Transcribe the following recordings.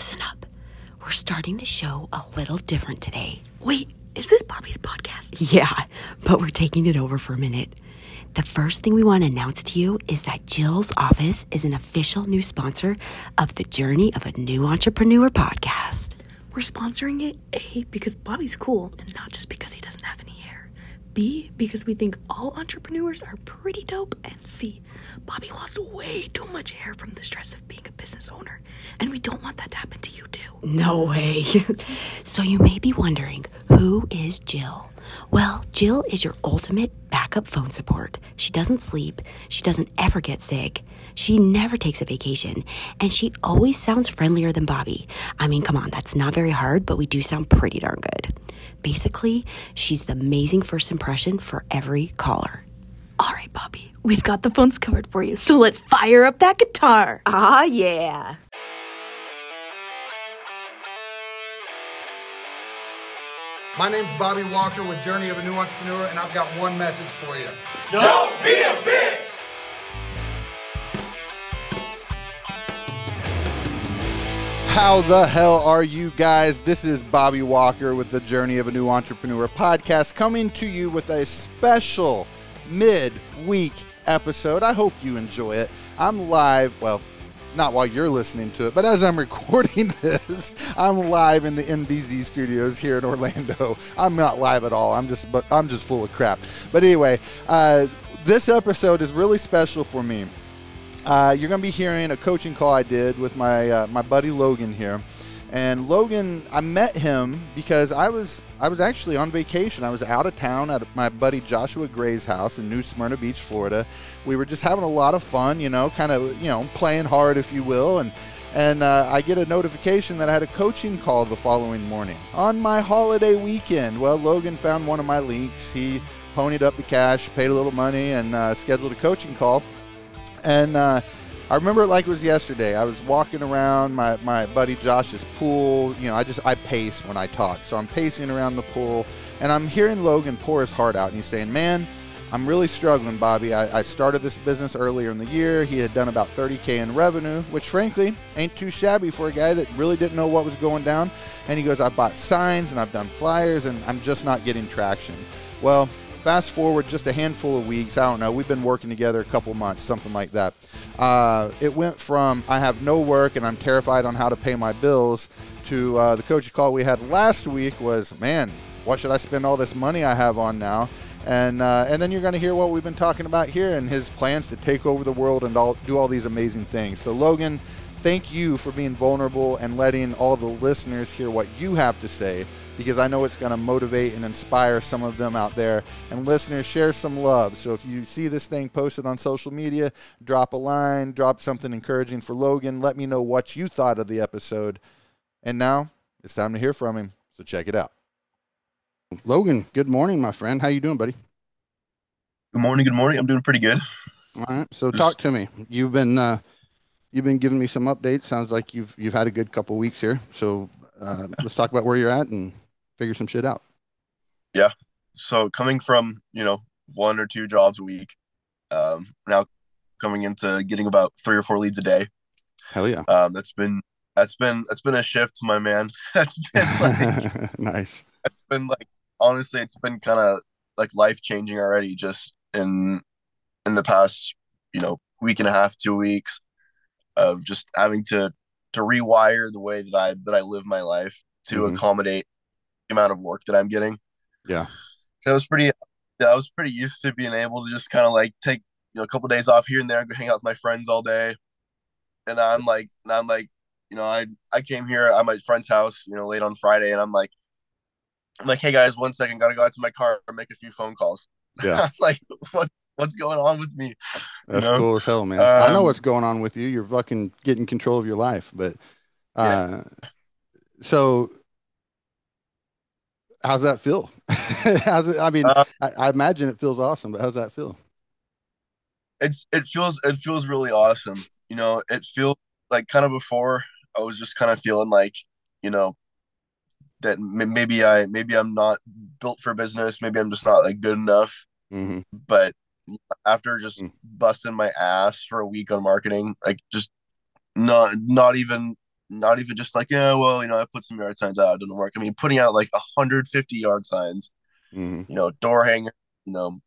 Listen up. We're starting the show a little different today. Wait, is this Bobby's podcast? Yeah, but we're taking it over for a minute. The first thing we want to announce to you is that Jill's office is an official new sponsor of the Journey of a New Entrepreneur podcast. We're sponsoring it A because Bobby's cool and not just because he doesn't have any hair. B because we think all entrepreneurs are pretty dope. And C, Bobby lost way too much hair from the stress of being a business owner. And we don't want that to happen to you too. No way. so you may be wondering who is Jill? Well, Jill is your ultimate backup phone support. She doesn't sleep, she doesn't ever get sick, she never takes a vacation, and she always sounds friendlier than Bobby. I mean, come on, that's not very hard, but we do sound pretty darn good. Basically, she's the amazing first impression for every caller. All right, Bobby, we've got the phones covered for you, so let's fire up that guitar. Ah, yeah. My name's Bobby Walker with Journey of a New Entrepreneur, and I've got one message for you. Don't be a bitch! How the hell are you guys? This is Bobby Walker with the Journey of a New Entrepreneur podcast coming to you with a special mid-week episode. I hope you enjoy it. I'm live, well, not while you're listening to it, but as I'm recording this, I'm live in the NBZ studios here in Orlando. I'm not live at all. I'm just but I'm just full of crap. But anyway, uh, this episode is really special for me. Uh, you're going to be hearing a coaching call I did with my uh, my buddy Logan here. And Logan, I met him because I was I was actually on vacation. I was out of town at my buddy Joshua Gray's house in New Smyrna Beach, Florida. We were just having a lot of fun, you know, kind of you know playing hard, if you will, and and uh, I get a notification that I had a coaching call the following morning on my holiday weekend. Well, Logan found one of my links. He ponied up the cash, paid a little money, and uh, scheduled a coaching call. And uh, I remember it like it was yesterday. I was walking around my, my buddy Josh's pool. You know, I just I pace when I talk, so I'm pacing around the pool, and I'm hearing Logan pour his heart out, and he's saying, "Man." I'm really struggling, Bobby. I, I, started this business earlier in the year. He had done about 30K in revenue, which frankly ain't too shabby for a guy that really didn't know what was going down. And he goes, I bought signs and I've done flyers and I'm just not getting traction. Well, Fast forward just a handful of weeks, I don't know, we've been working together a couple months, something like that. Uh, it went from I have no work and I'm terrified on how to pay my bills to uh, the coaching call we had last week was, man, what should I spend all this money I have on now? And, uh, and then you're going to hear what we've been talking about here and his plans to take over the world and all, do all these amazing things. So, Logan, thank you for being vulnerable and letting all the listeners hear what you have to say because I know it's going to motivate and inspire some of them out there. And listeners, share some love. So if you see this thing posted on social media, drop a line, drop something encouraging for Logan. Let me know what you thought of the episode. And now it's time to hear from him. So check it out. Logan, good morning, my friend. How you doing, buddy? Good morning. Good morning. I'm doing pretty good. All right. So talk to me. You've been uh, you've been giving me some updates. Sounds like you've you've had a good couple weeks here. So uh, let's talk about where you're at and figure some shit out. Yeah. So coming from, you know, one or two jobs a week, um, now coming into getting about three or four leads a day. Hell yeah. Um, that's been that's been that's been a shift, my man. that's been like nice. It's been like honestly, it's been kind of like life changing already. Just in in the past, you know, week and a half, two weeks of just having to to rewire the way that I that I live my life to mm-hmm. accommodate amount of work that I'm getting. Yeah. So I was pretty, I was pretty used to being able to just kind of like take you know a couple of days off here and there, and go hang out with my friends all day. And I'm like, and I'm like, you know, I I came here at my friend's house, you know, late on Friday, and I'm like, I'm like, hey guys, one second, gotta go out to my car and make a few phone calls. Yeah. like what what's going on with me? That's you know? cool as hell, man. Um, I know um, what's going on with you. You're fucking getting control of your life, but uh, yeah. so how's that feel? how's it? I mean, uh, I, I, imagine it feels awesome, but how's that feel? It's it feels it feels really awesome. You know, it feels like kind of before I was just kind of feeling like you know that maybe I maybe I'm not built for business. Maybe I'm just not like good enough. Mm-hmm. But after just mm-hmm. busting my ass for a week on marketing, like just not not even not even just like yeah, well, you know, I put some yard signs out, it didn't work. I mean, putting out like 150 yard signs, hmm you know, door hanger, you know,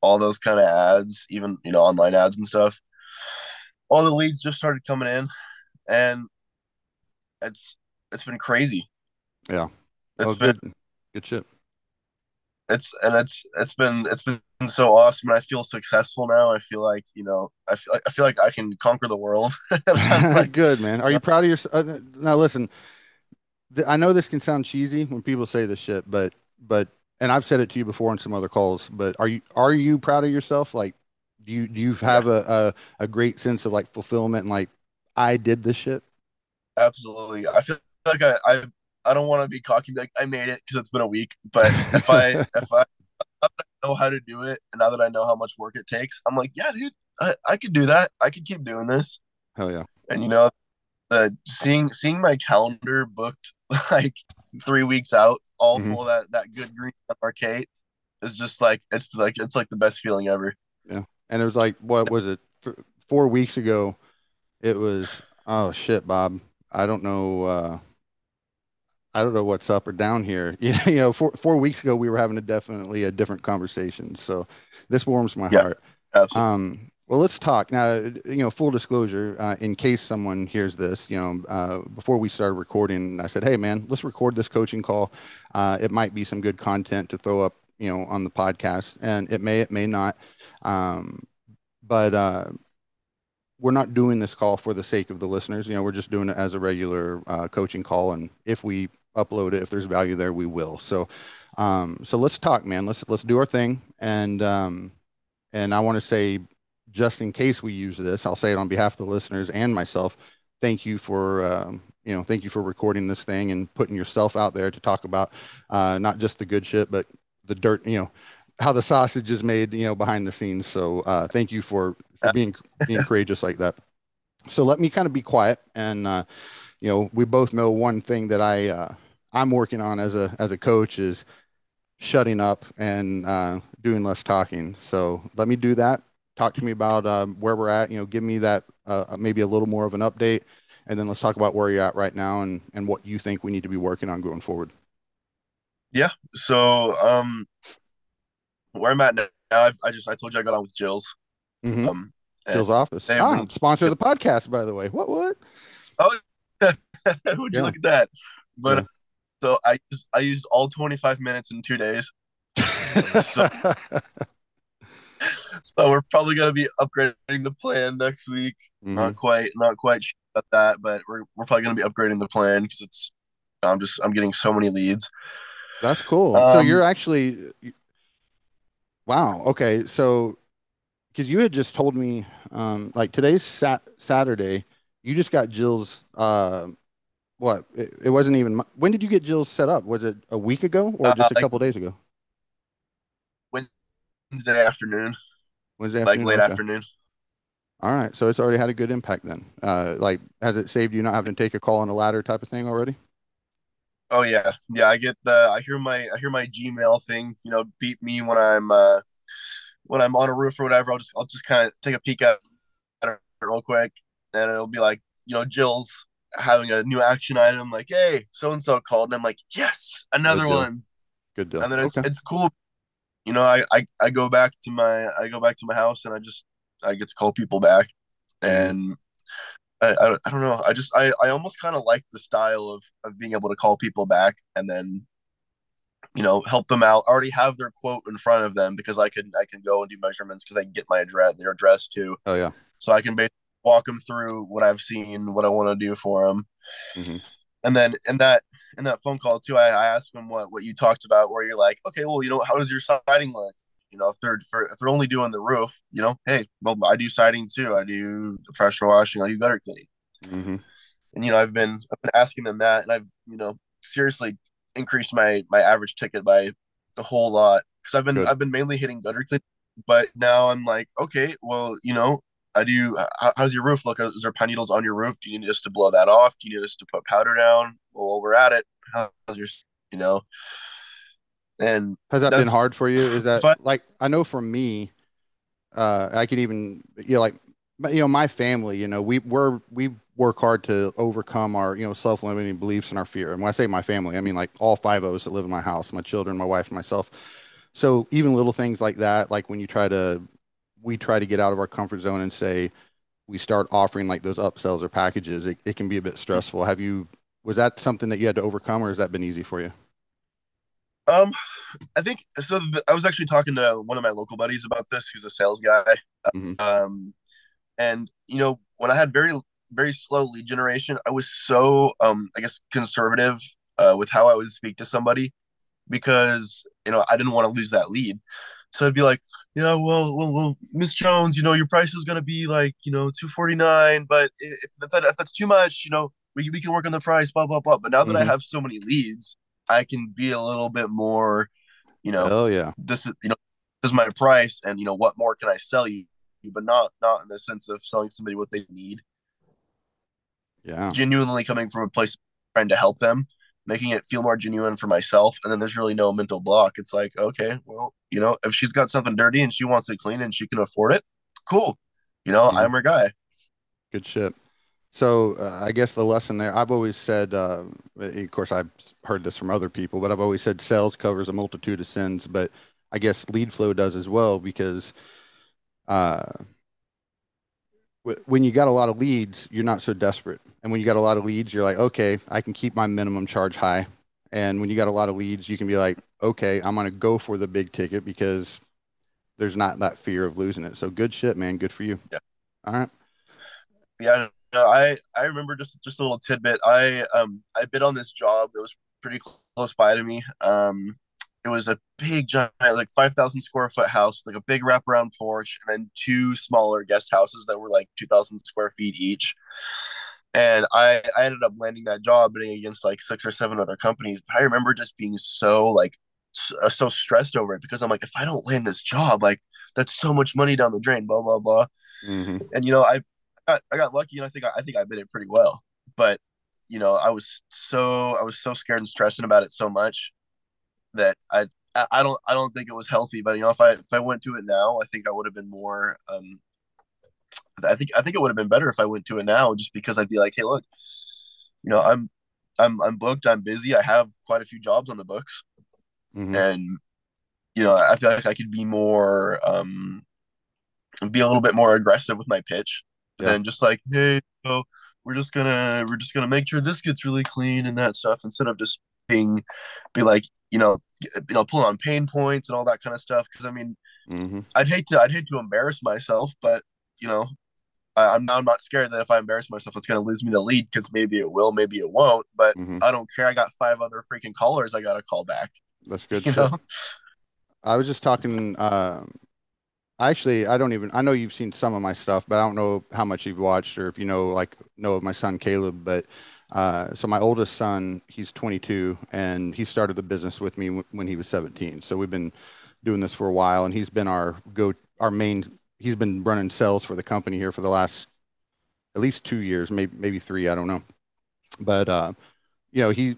all those kind of ads, even you know, online ads and stuff. All the leads just started coming in, and it's it's been crazy. Yeah. It's oh, been good. Good shit. it's and it's it's been it's been so awesome and I feel successful now. I feel like, you know, I feel like I feel like I can conquer the world. Like, good, man. Are you proud of yourself? Uh, now, listen, th- I know this can sound cheesy when people say this shit, but, but, and I've said it to you before in some other calls, but are you, are you proud of yourself? Like, do you, do you have a, a, a great sense of like fulfillment and like, I did this shit? absolutely. I feel like I I, I don't want to be cocky like I made it because it's been a week, but if I if I, now that I know how to do it and now that I know how much work it takes, I'm like, yeah, dude, I, I could do that. I could keep doing this. Hell yeah. And you know, the seeing seeing my calendar booked like three weeks out, all Mhm. full that that good green arcade is just like it's like it's like the best feeling ever. Yeah, and it was like, what was it? Th- four weeks ago, it was, oh shit, Bob. I don't know. Uh, I don't know what's up or down here. you know, four, four weeks ago, we were having a definitely a different conversation. So this warms my Yeah. heart. Absolutely. Um, well, let's talk now. You know, full disclosure, uh, in case someone hears this, you know, uh, before we started recording, I said, "Hey, man, let's record this coaching call. Uh, it might be some good content to throw up, you know, on the podcast, and it may, it may not. Um, but uh, we're not doing this call for the sake of the listeners. You know, we're just doing it as a regular uh, coaching call, and if we upload it, if there's value there, we will. So, um, so let's talk, man. Let's let's do our thing, and um, and I want to say, just in case we use this, I'll say it on behalf of the listeners and myself. Thank you for um, you know, thank you for recording this thing and putting yourself out there to talk about uh, not just the good shit, but the dirt. You know, how the sausage is made. You know, behind the scenes. So uh, thank you for for being being courageous like that. So let me kind of be quiet, and uh, you know, we both know one thing that I uh, I'm working on as a as a coach is shutting up and uh, doing less talking. So let me do that. Talk to me about um, where we're at. You know, give me that uh, maybe a little more of an update, and then let's talk about where you're at right now and and what you think we need to be working on going forward. Yeah. So um where I'm at now, I've, I just I told you I got on with Jill's. Mhm. Um Jill's office. Ah, sponsor of the podcast, by the way. What what? Oh, would you Yeah. look at that? But Yeah. So I used I used all 25 minutes in two days. So we're probably gonna be upgrading the plan next week. Mhm. Not quite, not quite sure about that, but we're we're probably gonna be upgrading the plan because it's I'm just I'm getting so many leads. That's cool. so Um, you're actually, wow. Okay. So, because you had just told me, um, like today's sat Saturday, you just got Jill's, uh, what? It, it wasn't even, mo- when did you get Jill set up? Was it a week ago or Uh, just a like- couple days ago? Wednesday afternoon, Wednesday afternoon, like late Okay. afternoon. All right. So it's already had a good impact then. Uh, like, has it saved you not having to take a call on a ladder type of thing already? Oh yeah, yeah. I get the I hear my I hear my Gmail thing. You know, beep me when I'm uh when I'm on a roof or whatever. I'll just I'll just kind of take a peek at it real quick, and it'll be like you know Jill's having a new action item. Like, hey, so and so called, and I'm like, yes, another Good one. Good deal. And then it's okay. it's cool. You know, I, I I go back to my I go back to my house and I just I get to call people back, Mm-hmm. and I I, I don't know. I just I I almost kind of like the style of of being able to call people back and then you know help them out. I Already have their quote in front of them because I can I can go and do measurements because I can get my address their address too, Oh, yeah. so I can basically walk them through what I've seen, what I want to do for them. Mhm. And then in that in that phone call too, I, I asked them what what you talked about, where you're like, okay, well, you know, how does your siding look? You know, if they're for, if they're only doing the roof, you know, hey, well, I do siding too. I do pressure washing. I do gutter cleaning. hmm And you know, I've been I've been asking them that, and I've you know seriously increased my my average ticket by a whole lot because I've been Good. I've been mainly hitting gutter cleaning, but now I'm like, okay, well, you know, I do. How, how's your roof look? Is there pine needles on your roof? Do you need us to blow that off? Do you need us to put powder down? Well, while we're at it, how's your you know? And Has that been hard for you? Is that like I know for me, uh, I could even you know like but you know, my family, you know, we we're we work hard to overcome our you know self-limiting beliefs and our fear. And when I say my family, I mean like all five of us that live in my house, my children, my wife, and myself. So even little things like that, like when you try to, we try to get out of our comfort zone and say, we start offering like those upsells or packages, it, it can be a bit stressful. Have you, was that something that you had to overcome or has that been easy for you? Um, I think so. th- I was actually talking to one of my local buddies about this, who's a sales guy. Mhm. Um, and you know, when I had very very slow lead generation, I was so um, I guess conservative uh, with how I would speak to somebody because you know I didn't want to lose that lead. So I'd be like, yeah, well, well, well, Miss Jones, you know, your price is gonna be like, you know, two forty nine, but if that if that's too much, you know, we we can work on the price, blah blah blah. But now that I Mhm. have so many leads, I can be a little bit more, you know, Oh yeah. this is you know this is my price and you know what more can i sell you but not not in the sense of selling somebody what they need Yeah. genuinely coming from a place trying to help them making it feel more genuine for myself and then there's really no mental block it's like okay well you know if she's got something dirty and she wants it clean and she can afford it cool you know Mhm. i'm her guy Good shit. So uh, I guess the lesson there, I've always said, uh, of course, I've heard this from other people, but I've always said sales covers a multitude of sins, but I guess lead flow does as well because uh, when you got a lot of leads, you're not so desperate. And when you got a lot of leads, you're like, okay, I can keep my minimum charge high. And when you got a lot of leads, you can be like, okay, I'm going to go for the big ticket because there's not that fear of losing it. So good shit, man. Good for you. Yeah. All right. yeah no, i i remember just just a little tidbit i um i bid on this job that was pretty close by to me um it was a big giant like 5000 square foot house like a big wraparound porch and then two smaller guest houses that were like 2000 square feet each and i i ended up landing that job bidding against like six or seven other companies but i remember just being so like uh, so stressed over it because i'm like if i don't land this job like that's so much money down the drain blah blah blah hmm and you know I got I got lucky and I think I, I think I bid it pretty well. But you know I was so I was so scared and stressing about it so much that I I don't I don't think it was healthy. But you know if I if I went to it now, I think I would have been more. Um, I think I think it would have been better if I went to it now, just because I'd be like, hey, look, you know I'm I'm I'm booked, I'm busy, I have quite a few jobs on the books, hmm and you know I feel like I could be more um be a little bit more aggressive with my pitch Yeah. than just like hey so we're just gonna we're just gonna make sure this gets really clean and that stuff instead of just being be like you know you know pulling on pain points and all that kind of stuff because i mean hmm i'd hate to i'd hate to embarrass myself but you know I, i'm now i'm not scared that if i embarrass myself it's gonna lose me the lead because maybe it will maybe it won't but hmm i don't care i got five other freaking callers i gotta call back That's good you shit. know I was just talking. Um, actually, I don't even. I know you've seen some of my stuff, but I don't know how much you've watched or if you know like know of my son Caleb. But uh, so my oldest son, he's 22, and he started the business with me w- when he was 17. So we've been doing this for a while, and he's been our go our main. He's been running sales for the company here for the last at least two years, maybe maybe three. I don't know, but uh, you know he.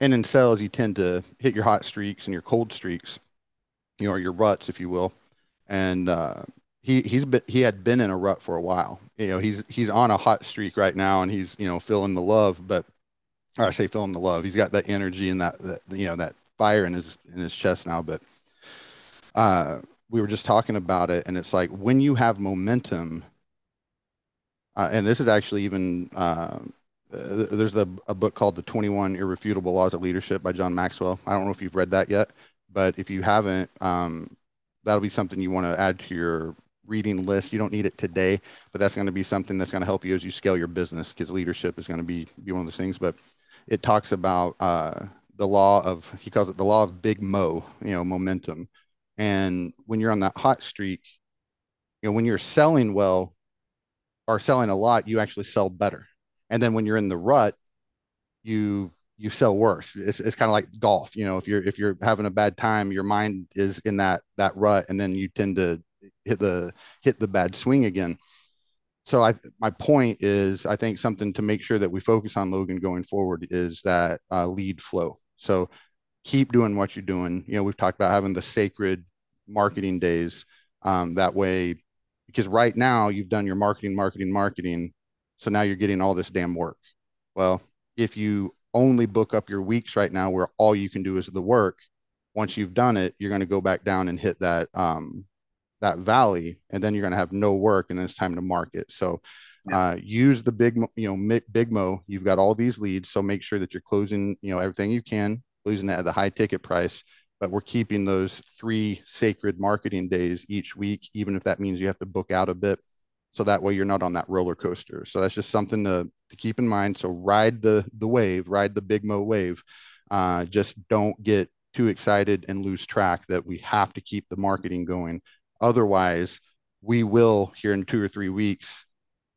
And in sales, you tend to hit your hot streaks and your cold streaks you know, or your ruts, if you will. And uh, he he's been he had been in a rut for a while. You know, he's he's on a hot streak right now, and he's you know feeling the love. But I say feeling the love. He's got that energy and that, that you know that fire in his in his chest now. But uh, we were just talking about it, and it's like when you have momentum. Uh, and this is actually even uh, there's a, a book called The 21 Irrefutable Laws of Leadership by John Maxwell. I don't know if you've read that yet, but if you haven't, um, that'll be something you want to add to your reading list. You don't need it today, but that's going to be something that's going to help you as you scale your business because leadership is going to be, be one of those things. But it talks about uh, the law of, he calls it the law of big mo, you know, momentum. And when you're on that hot streak, you know, when you're selling well or selling a lot, you actually sell better. And then when you're in the rut, you you sell worse. It's, it's kind of like golf. You know, if you're if you're having a bad time, your mind is in that that rut, and then you tend to hit the hit the bad swing again. So I my point is I think something to make sure that we focus on Logan going forward is that uh, lead flow. So keep doing what you're doing. You know, we've talked about having the sacred marketing days. Um, that way, because right now you've done your marketing, marketing, marketing. So now you're getting all this damn work. Well, if you only book up your weeks right now where all you can do is the work, once you've done it, you're going to go back down and hit that um, that valley, and then you're going to have no work, and then it's time to market. So uh, use the big, you know, big mo. You've got all these leads, so make sure that you're closing, you know, everything you can, losing it at the high ticket price. But we're keeping those three sacred marketing days each week, even if that means you have to book out a bit, so that way you're not on that roller coaster. So that's just something to, to keep in mind. So ride the the wave, ride the big mo wave. Uh, just don't get too excited and lose track that we have to keep the marketing going. Otherwise, we will here in two or three weeks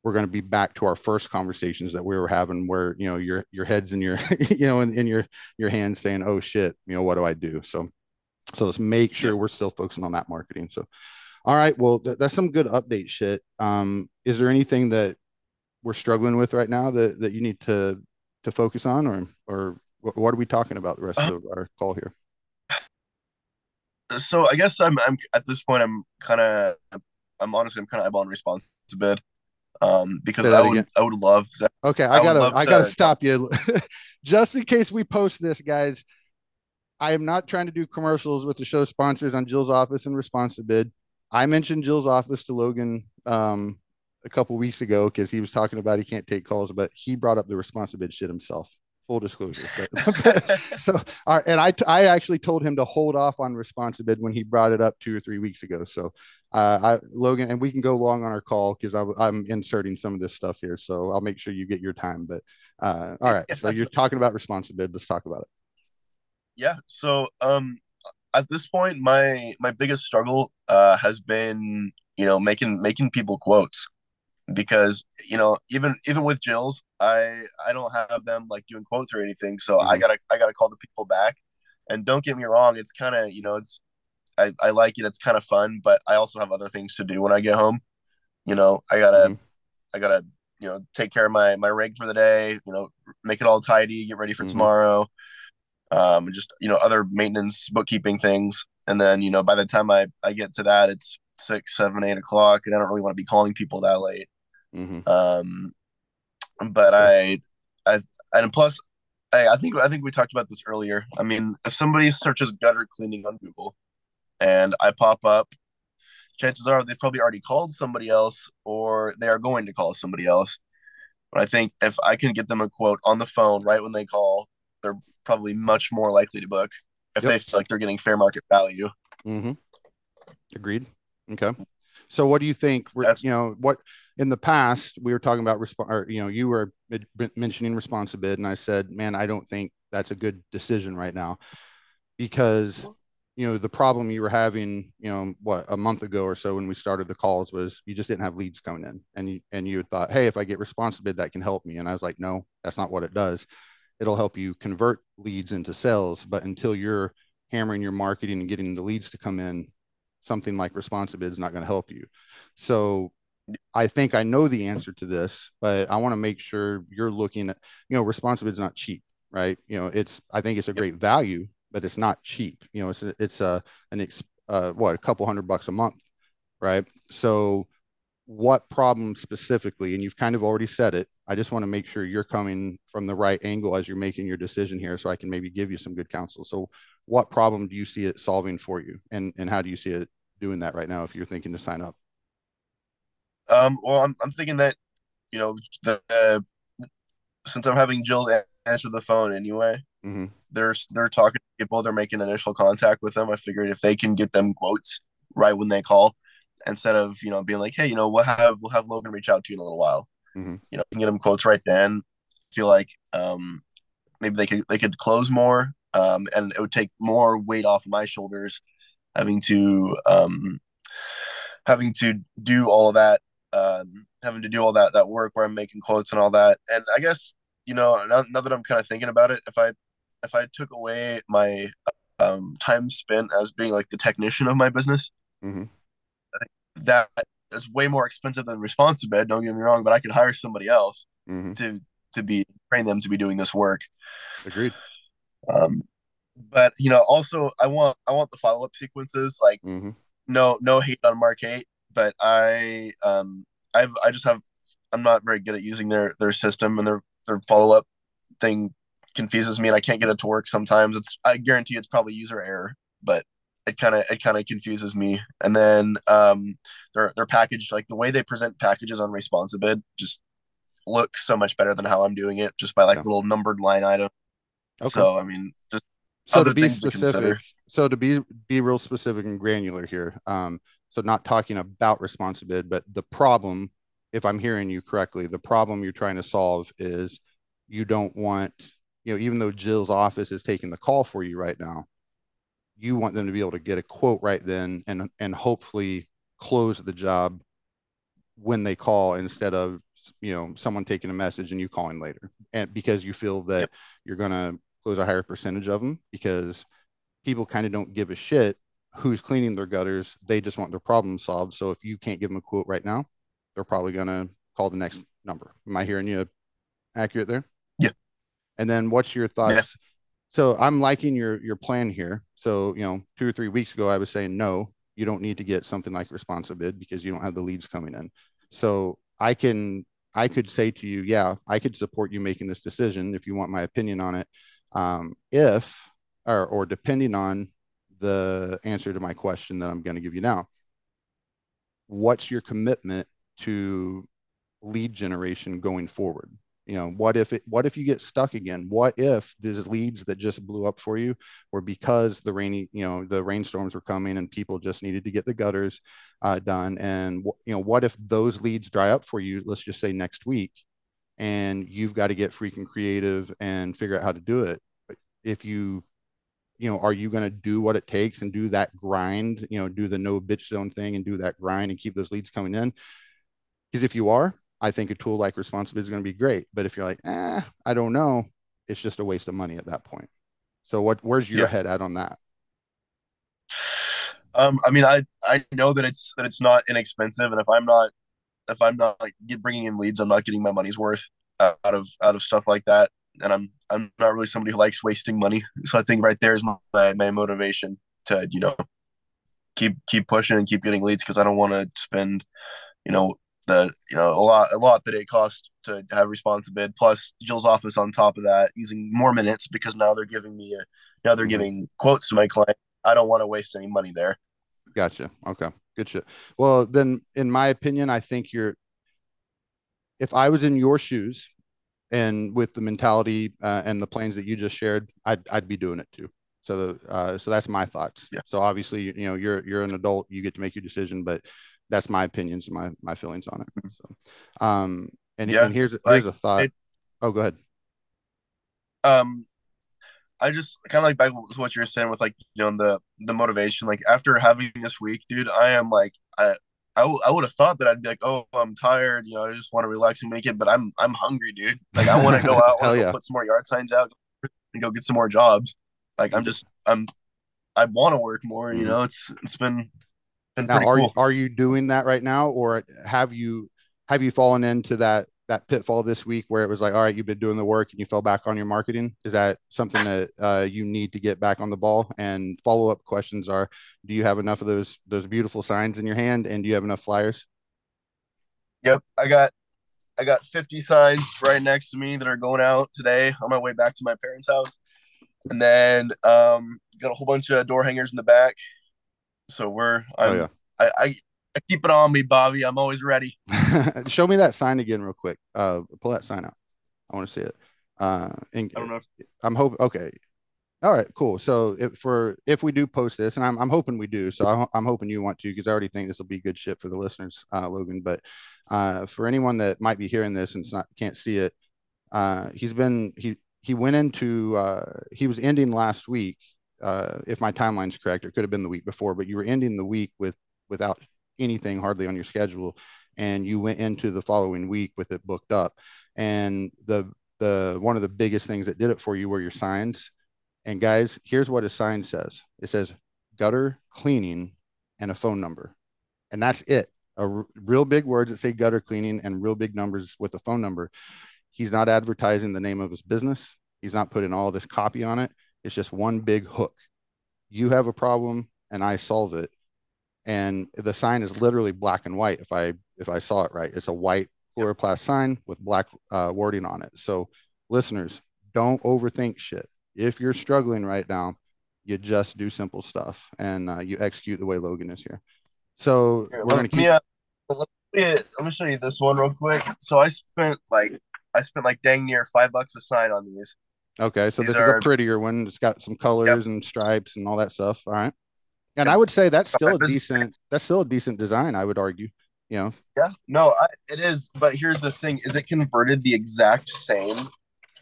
we're going to be back to our first conversations that we were having where you know your your heads in your you know in, in your your hands saying oh shit you know what do i do? So so let's make sure we're still focusing on that marketing. So all right well th- that's some good update shit. Um is there anything that we're struggling with right now that that you need to to focus on or or what are we talking about the rest uh, of our call here so I guess I'm I'm at this point I'm kind of I'm honestly I'm kind of eyeballing response a bit um because I would again. I would love to, okay I, I gotta I gotta stop you. Just in case we post this guys I am not trying to do commercials with the show sponsors on Jill's office in ResponsiBid I mentioned Jill's office to Logan um a couple weeks ago because he was talking about he can't take calls but he brought up the ResponsiBid shit himself full disclosure. But, so, our, and I, I actually told him to hold off on responsive when he brought it up two or three weeks ago. So, uh, I, Logan, and we can go long on our call because I'm inserting some of this stuff here. So I'll make sure you get your time. But uh, all right, so you're talking about responsive Let's talk about it. Yeah. So, um, at this point, my my biggest struggle uh, has been you know making making people quotes because you know even even with Jill's, I I don't have them like doing quotes or anything, so mm-hmm. I gotta I gotta call the people back. And don't get me wrong, it's kind of you know it's I I like it, it's kind of fun, but I also have other things to do when I get home. You know, I gotta mm-hmm. I gotta you know take care of my my rig for the day. You know, make it all tidy, get ready for mm-hmm. tomorrow. Um, just you know other maintenance bookkeeping things, and then you know by the time I I get to that, it's six, seven, eight o'clock, and I don't really want to be calling people that late. Mm-hmm. Um, but I, I, and plus, I, I think I think we talked about this earlier. I mean, if somebody searches gutter cleaning on Google, and I pop up, chances are they've probably already called somebody else, or they are going to call somebody else. But I think if I can get them a quote on the phone right when they call, they're probably much more likely to book if yep. they feel like they're getting fair market value. Mm-hmm. Agreed. Okay. So what do you think? That's, you know, what in the past we were talking about response, or you know, you were mentioning ResponsiBid, and I said, man, I don't think that's a good decision right now because you know the problem you were having you know what a month ago or so when we started the calls was you just didn't have leads coming in and you and you thought hey if i get ResponsiBid that can help me and i was like no that's not what it does it'll help you convert leads into sales but until you're hammering your marketing and getting the leads to come in something like responsive is not going to help you. So I think I know the answer to this, but I want to make sure you're looking at, you know, responsive is not cheap, right? You know, it's, I think it's a great value, but it's not cheap. You know, it's, a, it's a, an, ex, uh, what, a couple hundred bucks a month, right? So what problem specifically, and you've kind of already said it. I just want to make sure you're coming from the right angle as you're making your decision here so I can maybe give you some good counsel. So what problem do you see it solving for you and, and how do you see it doing that right now if you're thinking to sign up? Um, well, I'm, I'm thinking that, you know, the, uh, since I'm having Jill answer the phone anyway, mm-hmm. they're, they're talking to people, they're making initial contact with them. I figured if they can get them quotes right when they call, instead of, you know, being like, Hey, you know, we'll have, we'll have Logan reach out to you in a little while, mm-hmm. you know, can get them quotes right then. I feel like, um, maybe they could, they could close more. Um, and it would take more weight off my shoulders having to um, having to do all that, um, having to do all that that work where I'm making quotes and all that. And I guess you know now, now that I'm kind of thinking about it, if I if I took away my um, time spent as being like the technician of my business, mm-hmm. I think that is way more expensive than ResponsiBid. Don't get me wrong, but I could hire somebody else mm-hmm. to to be train them to be doing this work. Agreed. Um, but you know, also I want I want the follow up sequences. Like, mm-hmm. no no hate on Markate, but I um I've I just have I'm not very good at using their their system and their their follow up thing confuses me and I can't get it to work sometimes. It's I guarantee it's probably user error, but it kind of it kind of confuses me. And then um their their package like the way they present packages on Responsibid just looks so much better than how I'm doing it just by like Yeah. little numbered line item. Okay. So I mean just so other to be things to specific so to be be real specific and granular here um so not talking about responsibid but the problem if i'm hearing you correctly the problem you're trying to solve is you don't want you know even though jill's office is taking the call for you right now you want them to be able to get a quote right then and and hopefully close the job when they call instead of you know someone taking a message and you calling later and because you feel that Yep. you're going to close a higher percentage of them because people kind of don't give a shit who's cleaning their gutters. They just want their problem solved. So if you can't give them a quote right now they're probably going to call the next number. Am i hearing you accurate there? Yeah. and then what's your thoughts? So i'm liking your your plan here. So you know two or three weeks ago i was saying no you don't need to get something like ResponsiBid because you don't have the leads coming in. So i can i could say to you yeah i could support you making this decision if you want my opinion on it um, if or, or depending on the answer to my question that i'm going to give you now what's your commitment to lead generation going forward? You know what if it what if you get stuck again? What if these leads that just blew up for you were because the rainy you know the rainstorms were coming and people just needed to get the gutters uh, done? And you know what if those leads dry up for you let's just say next week and you've got to get freaking creative and figure out how to do it if you you know are you going to do what it takes and do that grind you know do the no bitch zone thing and do that grind and keep those leads coming in because if you are I think a tool like Responsive is going to be great. But if you're like, eh, I don't know, it's just a waste of money at that point. So what where's your Yeah. head at on that? Um, I mean, I I know that it's that it's not inexpensive, and if I'm not if I'm not like get, bringing in leads, I'm not getting my money's worth out of out of stuff like that. And I'm I'm not really somebody who likes wasting money. So I think right there is my my motivation to you know keep keep pushing and keep getting leads because I don't want to spend you know the you know a lot a lot that it costs to have ResponsiBid plus Jill's office on top of that using more minutes because now they're giving me a now they're Mhm. giving quotes to my client. I don't want to waste any money there. Gotcha. Okay. Good shit. Well, then in my opinion, I think you're if I was in your shoes and with the mentality uh, and the plans that you just shared, I'd I'd be doing it too. So uh, so that's my thoughts. Yeah. So obviously, you know, you're you're an adult, you get to make your decision, but that's my opinions and my my feelings on it. So um and, Yeah, and here's here's like, a thought. it- oh, go ahead. um I just kind of like back to what you were saying with like you know the the motivation. Like after having this week, dude, I am like I I, w- I would have thought that I'd be like, oh, I'm tired, you know, I just want to relax and make it. but I'm I'm hungry, dude. Like I want to go out, to yeah. put some more yard signs out, and go get some more jobs. Like I'm just I'm I want to work more. You Mhm. know, it's it's been been now are cool. you are you doing that right now or have you have you fallen into that that pitfall this week where it was like all right you've been doing the work and you fell back on your marketing. Is that something that uh, you need to get back on the ball? And follow-up questions are do you have enough of those those beautiful signs in your hand and do you have enough flyers? Yep, I got I got 50 signs right next to me that are going out today on my way back to my parents' house, and then um got a whole bunch of door hangers in the back. So we're I'm, oh yeah. I I keep it on me, Bobby. I'm always ready. show me that sign again real quick uh pull that sign out i want to see it uh and I don't know. If, I'm hoping. Okay. All right. Cool. So if for if we do post this, and I'm I'm hoping we do, so I'm, I'm hoping you want to, because I already think this will be good shit for the listeners, uh, Logan. But uh, for anyone that might be hearing this and not can't see it, uh, he's been he he went into uh, he was ending last week. Uh, if my timeline's correct, it could have been the week before, but you were ending the week with without anything hardly on your schedule, and you went into the following week with it booked up. And the the one of the biggest things that did it for you were your signs. And guys, here's what a sign says. It says gutter cleaning and a phone number. And that's it. A r- real big words that say gutter cleaning and real big numbers with a phone number. He's not advertising the name of his business. He's not putting all this copy on it. It's just one big hook. You have a problem and I solve it. And the sign is literally black and white. If I if I saw it right, it's a white coroplast sign with black uh, wording on it. So, listeners, don't overthink shit. If you're struggling right now, you just do simple stuff and uh, you execute the way Logan is here. So Here, we're gonna let keep. me, uh, let me, let me show you this one real quick. So I spent like I spent like dang near five bucks a sign on these. Okay, so These this is a prettier one. It's got some colors and stripes and all that stuff. All right, and I would say that's still a decent. That's still a decent design. I would argue. You know, Yeah, no, I, it is. But here's the thing: is it converted the exact same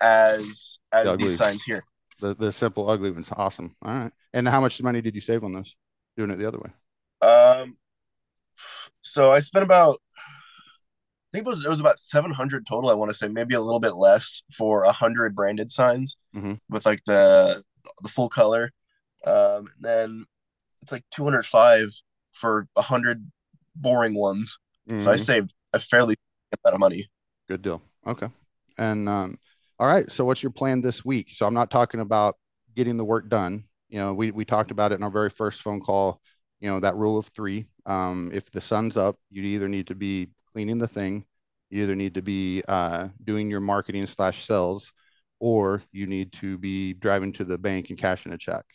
as as The these signs here? the the simple ugly one's awesome. All right, and how much money did you save on this? Doing it the other way. Um, so I spent about, I think it was it was about seven hundred total. I want to say maybe a little bit less for a hundred branded signs Mhm. with like the the full color. Um, then it's like two hundred five for a hundred boring ones. So I Mhm. saved a fairly amount of money. Good deal. Okay. And um, all right. So what's your plan this week? So I'm not talking about getting the work done. You know, we we talked about it in our very first phone call. You know that rule of three. Um, if the sun's up, you either need to be cleaning the thing, you either need to be uh, doing your marketing slash sales, or you need to be driving to the bank and cashing a check.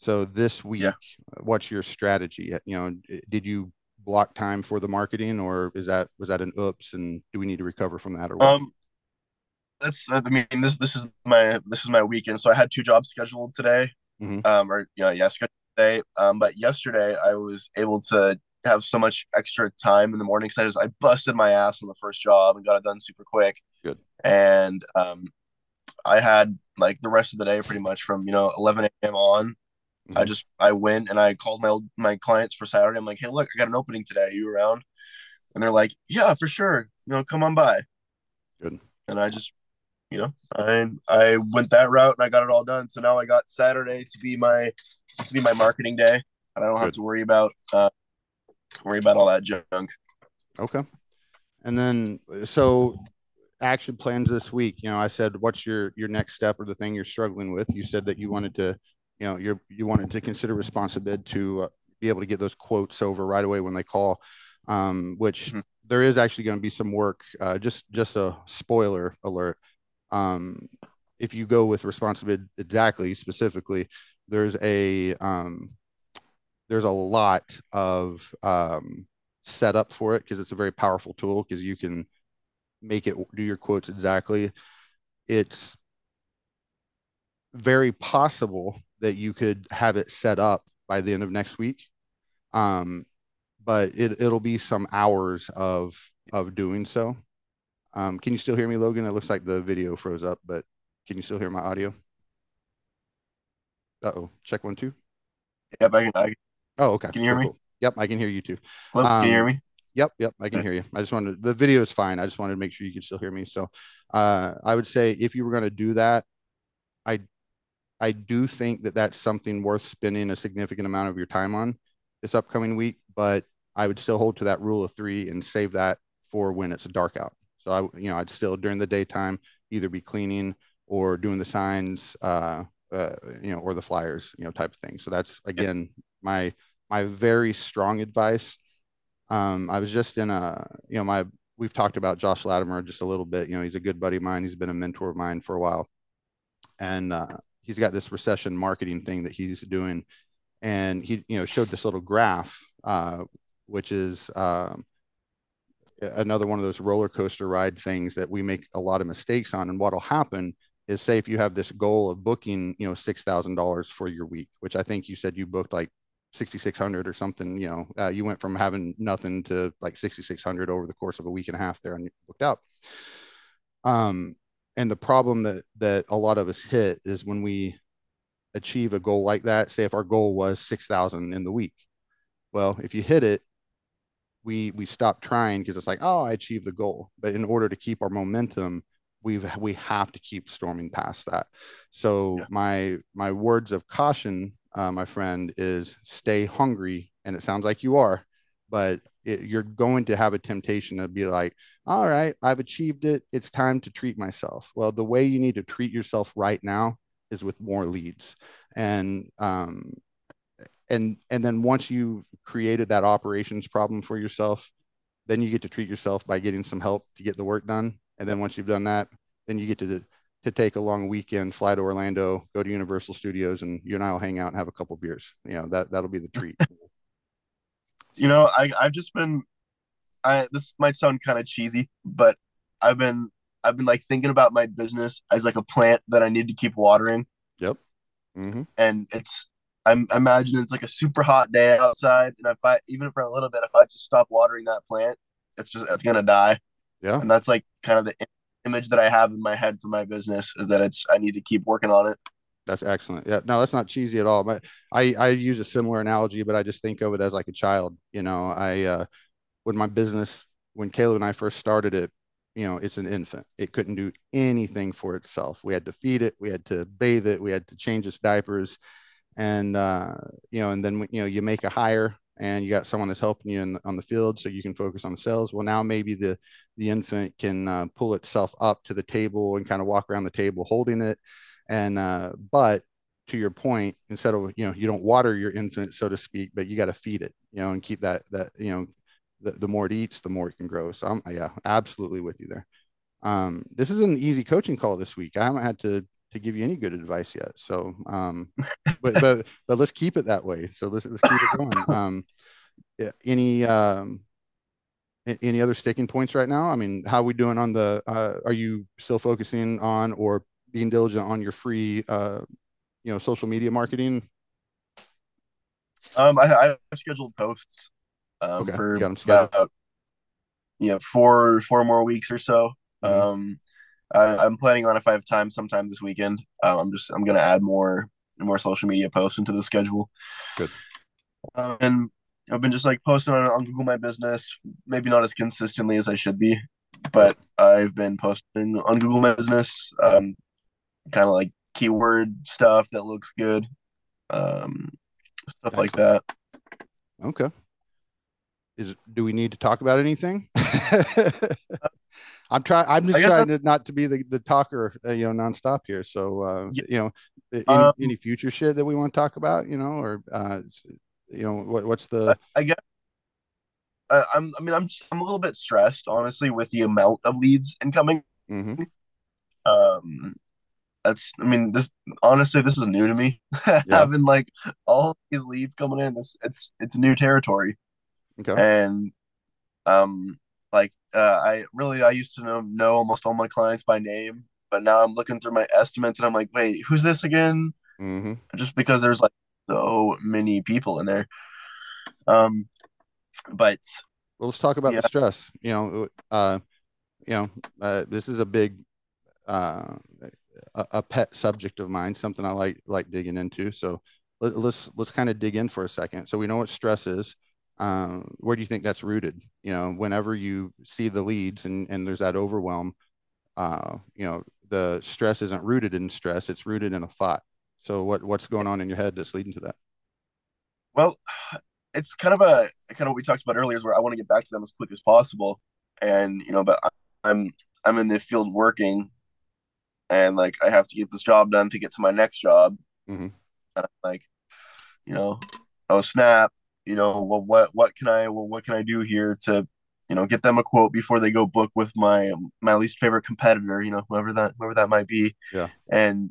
So this week, Yeah. what's your strategy? You know, did you block time for the marketing, or is that was that an oops? And do we need to recover from that, or what? Um, that's I mean this this is my this is my weekend. So I had two jobs scheduled today. Mhm. Um, or you know, yeah, scheduled today. Um, but yesterday I was able to have so much extra time in the morning because I just I busted my ass on the first job and got it done super quick. Good. And um, I had like the rest of the day pretty much from you know 11 a.m. on. I Mhm. just I went and I called my old, my clients for Saturday. I'm like, hey, look, I got an opening today. Are you around? And they're like, yeah, for sure. You know, come on by. Good. And I just, you know, I I went that route and I got it all done. So now I got Saturday to be my to be my marketing day, and I don't have to worry about uh worry about all that junk. Okay. And then so action plans this week. You know, I said, what's your your next step or the thing you're struggling with? You said that you wanted to, you know, you're you wanted to consider ResponsiBid to uh, be able to get those quotes over right away when they call. Um, which Mhm. there is actually going to be some work. Uh, just just a spoiler alert. Um, if you go with ResponsiBid exactly specifically, there's a um, there's a lot of um, setup for it because it's a very powerful tool because you can make it do your quotes exactly. It's very possible that you could have it set up by the end of next week. Um, but it, it'll be some hours of of doing so. Um, can you still hear me, Logan? It looks like the video froze up, but can you still hear my audio? Uh oh, check one, two. Yep, I can. I, Oh, okay. Can you hear Cool, me? cool. Yep, I can hear you too. can you hear Um, me? Yep, yep, I can hear you. I just wanted the video is fine. I just wanted to make sure you could still hear me. So, uh, I would say if you were going to do that, I, I do think that that's something worth spending a significant amount of your time on this upcoming week. But I would still hold to that rule of three and save that for when it's dark out. So I, you know, I'd still during the daytime either be cleaning or doing the signs, uh, uh, you know, or the flyers, you know, type of thing. So that's again my my very strong advice. Um, I was just in a, you know, my we've talked about Josh Latimer just a little bit. You know, he's a good buddy of mine. He's been a mentor of mine for a while, and uh, he's got this recession marketing thing that he's doing, and he, you know, showed this little graph, uh, which is um, another one of those roller coaster ride things that we make a lot of mistakes on. And what'll happen is, say, if you have this goal of booking, you know, six thousand dollars for your week, which I think you said you booked like 6600 or something you know uh, you went from having nothing to like 6600 over the course of a week and a half there and you booked out um and the problem that that a lot of us hit is when we achieve a goal like that say if our goal was 6000 in the week well if you hit it we we stop trying because it's like oh i achieved the goal but in order to keep our momentum we've we have to keep storming past that so Yeah. my my words of caution uh, my friend is stay hungry and it sounds like you are but it, you're going to have a temptation to be like all right i've achieved it it's time to treat myself well the way you need to treat yourself right now is with more leads and um and and then once you've created that operations problem for yourself, then you get to treat yourself by getting some help to get the work done. And then once you've done that, then you get to to take a long weekend, fly to Orlando, go to Universal Studios, and you and I will hang out and have a couple beers. You know that that'll be the treat. you know, I I've just been, I this might sound kind of cheesy, but I've been I've been like thinking about my business as like a plant that I need to keep watering. Yep. Mm-hmm. And it's I'm I imagine it's like a super hot day outside, and if I even for a little bit, if I just stop watering that plant, it's just it's gonna die. Yeah. And that's like kind of the image that I have in my head for my business is that it's I need to keep working on it. That's excellent. Yeah, no, that's not cheesy at all. But I I use a similar analogy, but I just think of it as like a child. You know, I uh, when my business when Caleb and I first started it, you know, it's an infant. It couldn't do anything for itself. We had to feed it, we had to bathe it, we had to change its diapers, and uh, you know, and then you know, you make a hire and you got someone that's helping you in, on the field so you can focus on the sales. Well, now maybe the the infant can uh, pull itself up to the table and kind of walk around the table holding it. And uh, but to your point, instead of you know you don't water your infant so to speak, but you got to feed it, you know, and keep that that you know the, the more it eats, the more it can grow. So I'm yeah, absolutely with you there. Um, this is an easy coaching call this week. I haven't had to to give you any good advice yet. So, um, but but but let's keep it that way. So let's let's keep it going. Um, any um, any other sticking points right now? I mean, how are we doing on the? Uh, are you still focusing on or being diligent on your free, uh, you know, social media marketing? Um, I, I've scheduled posts. Um, Okay, for you got 'em scheduled. about yeah four four more weeks or so. Mhm. Um, I, I'm planning on if I have time sometime this weekend. Um, I'm just I'm gonna add more more social media posts into the schedule. Good. Um, and I've been just like posting on, on Google My Business, maybe not as consistently as I should be, but I've been posting on Google My Business, um, kind of like keyword stuff that looks good, um, stuff like that. Okay. Is do we need to talk about anything? I'm trying. I'm just trying I'm- to not to be the, the talker, uh, you know, nonstop here. So, uh, Yeah. you know, any, Um, any future shit that we want to talk about, you know, or uh, you know, what what's the I guess I, I'm. I mean, I'm just. I'm a little bit stressed, honestly, with the amount of leads incoming. Mhm. Um, that's. I mean, this. Honestly, this is new to me. Having like all these leads coming in, this. It's. It's new territory, okay? and um, like uh, I really I used to know know almost all my clients by name, but now I'm looking through my estimates and I'm like, wait, who's this again? hmm Just because there's like so many people in there. Um, but Well, let's talk about Yeah. the stress. You know, uh, you know, uh, this is a big, uh, a, a pet subject of mine. Something I like like digging into. So let, let's let's kind of dig in for a second. So we know what stress is. Um, where do you think that's rooted? You know, whenever you see the leads and and there's that overwhelm, uh, you know, the stress isn't rooted in stress. It's rooted in a thought. So what what's going on in your head that's leading to that? Well, it's kind of a kind of what we talked about earlier is where I want to get back to them as quick as possible, and you know, but I'm I'm in the field working, and like I have to get this job done to get to my next job, Mhm. and I'm like, you know, oh snap, you know, well, what what can I well, what can I do here to you know get them a quote before they go book with my my least favorite competitor, you know, whoever that whoever that might be, Yeah. and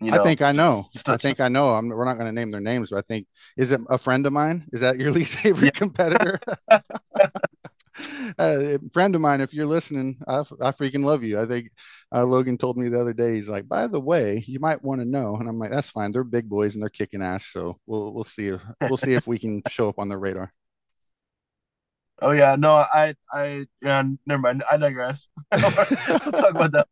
you know, I think I know. just- I think I know. I'm, we're not going to name their names, but I think is it a friend of mine? Is that your least favorite competitor? a friend of mine, if you're listening, I, I freaking love you. I think uh, Logan told me the other day. He's like, by the way, you might want to know, and I'm like, that's fine. They're big boys and they're kicking ass. So we'll we'll see if we'll see if we can show up on their radar. Oh yeah, no, I, I, yeah, never mind. I digress. we'll talk about that.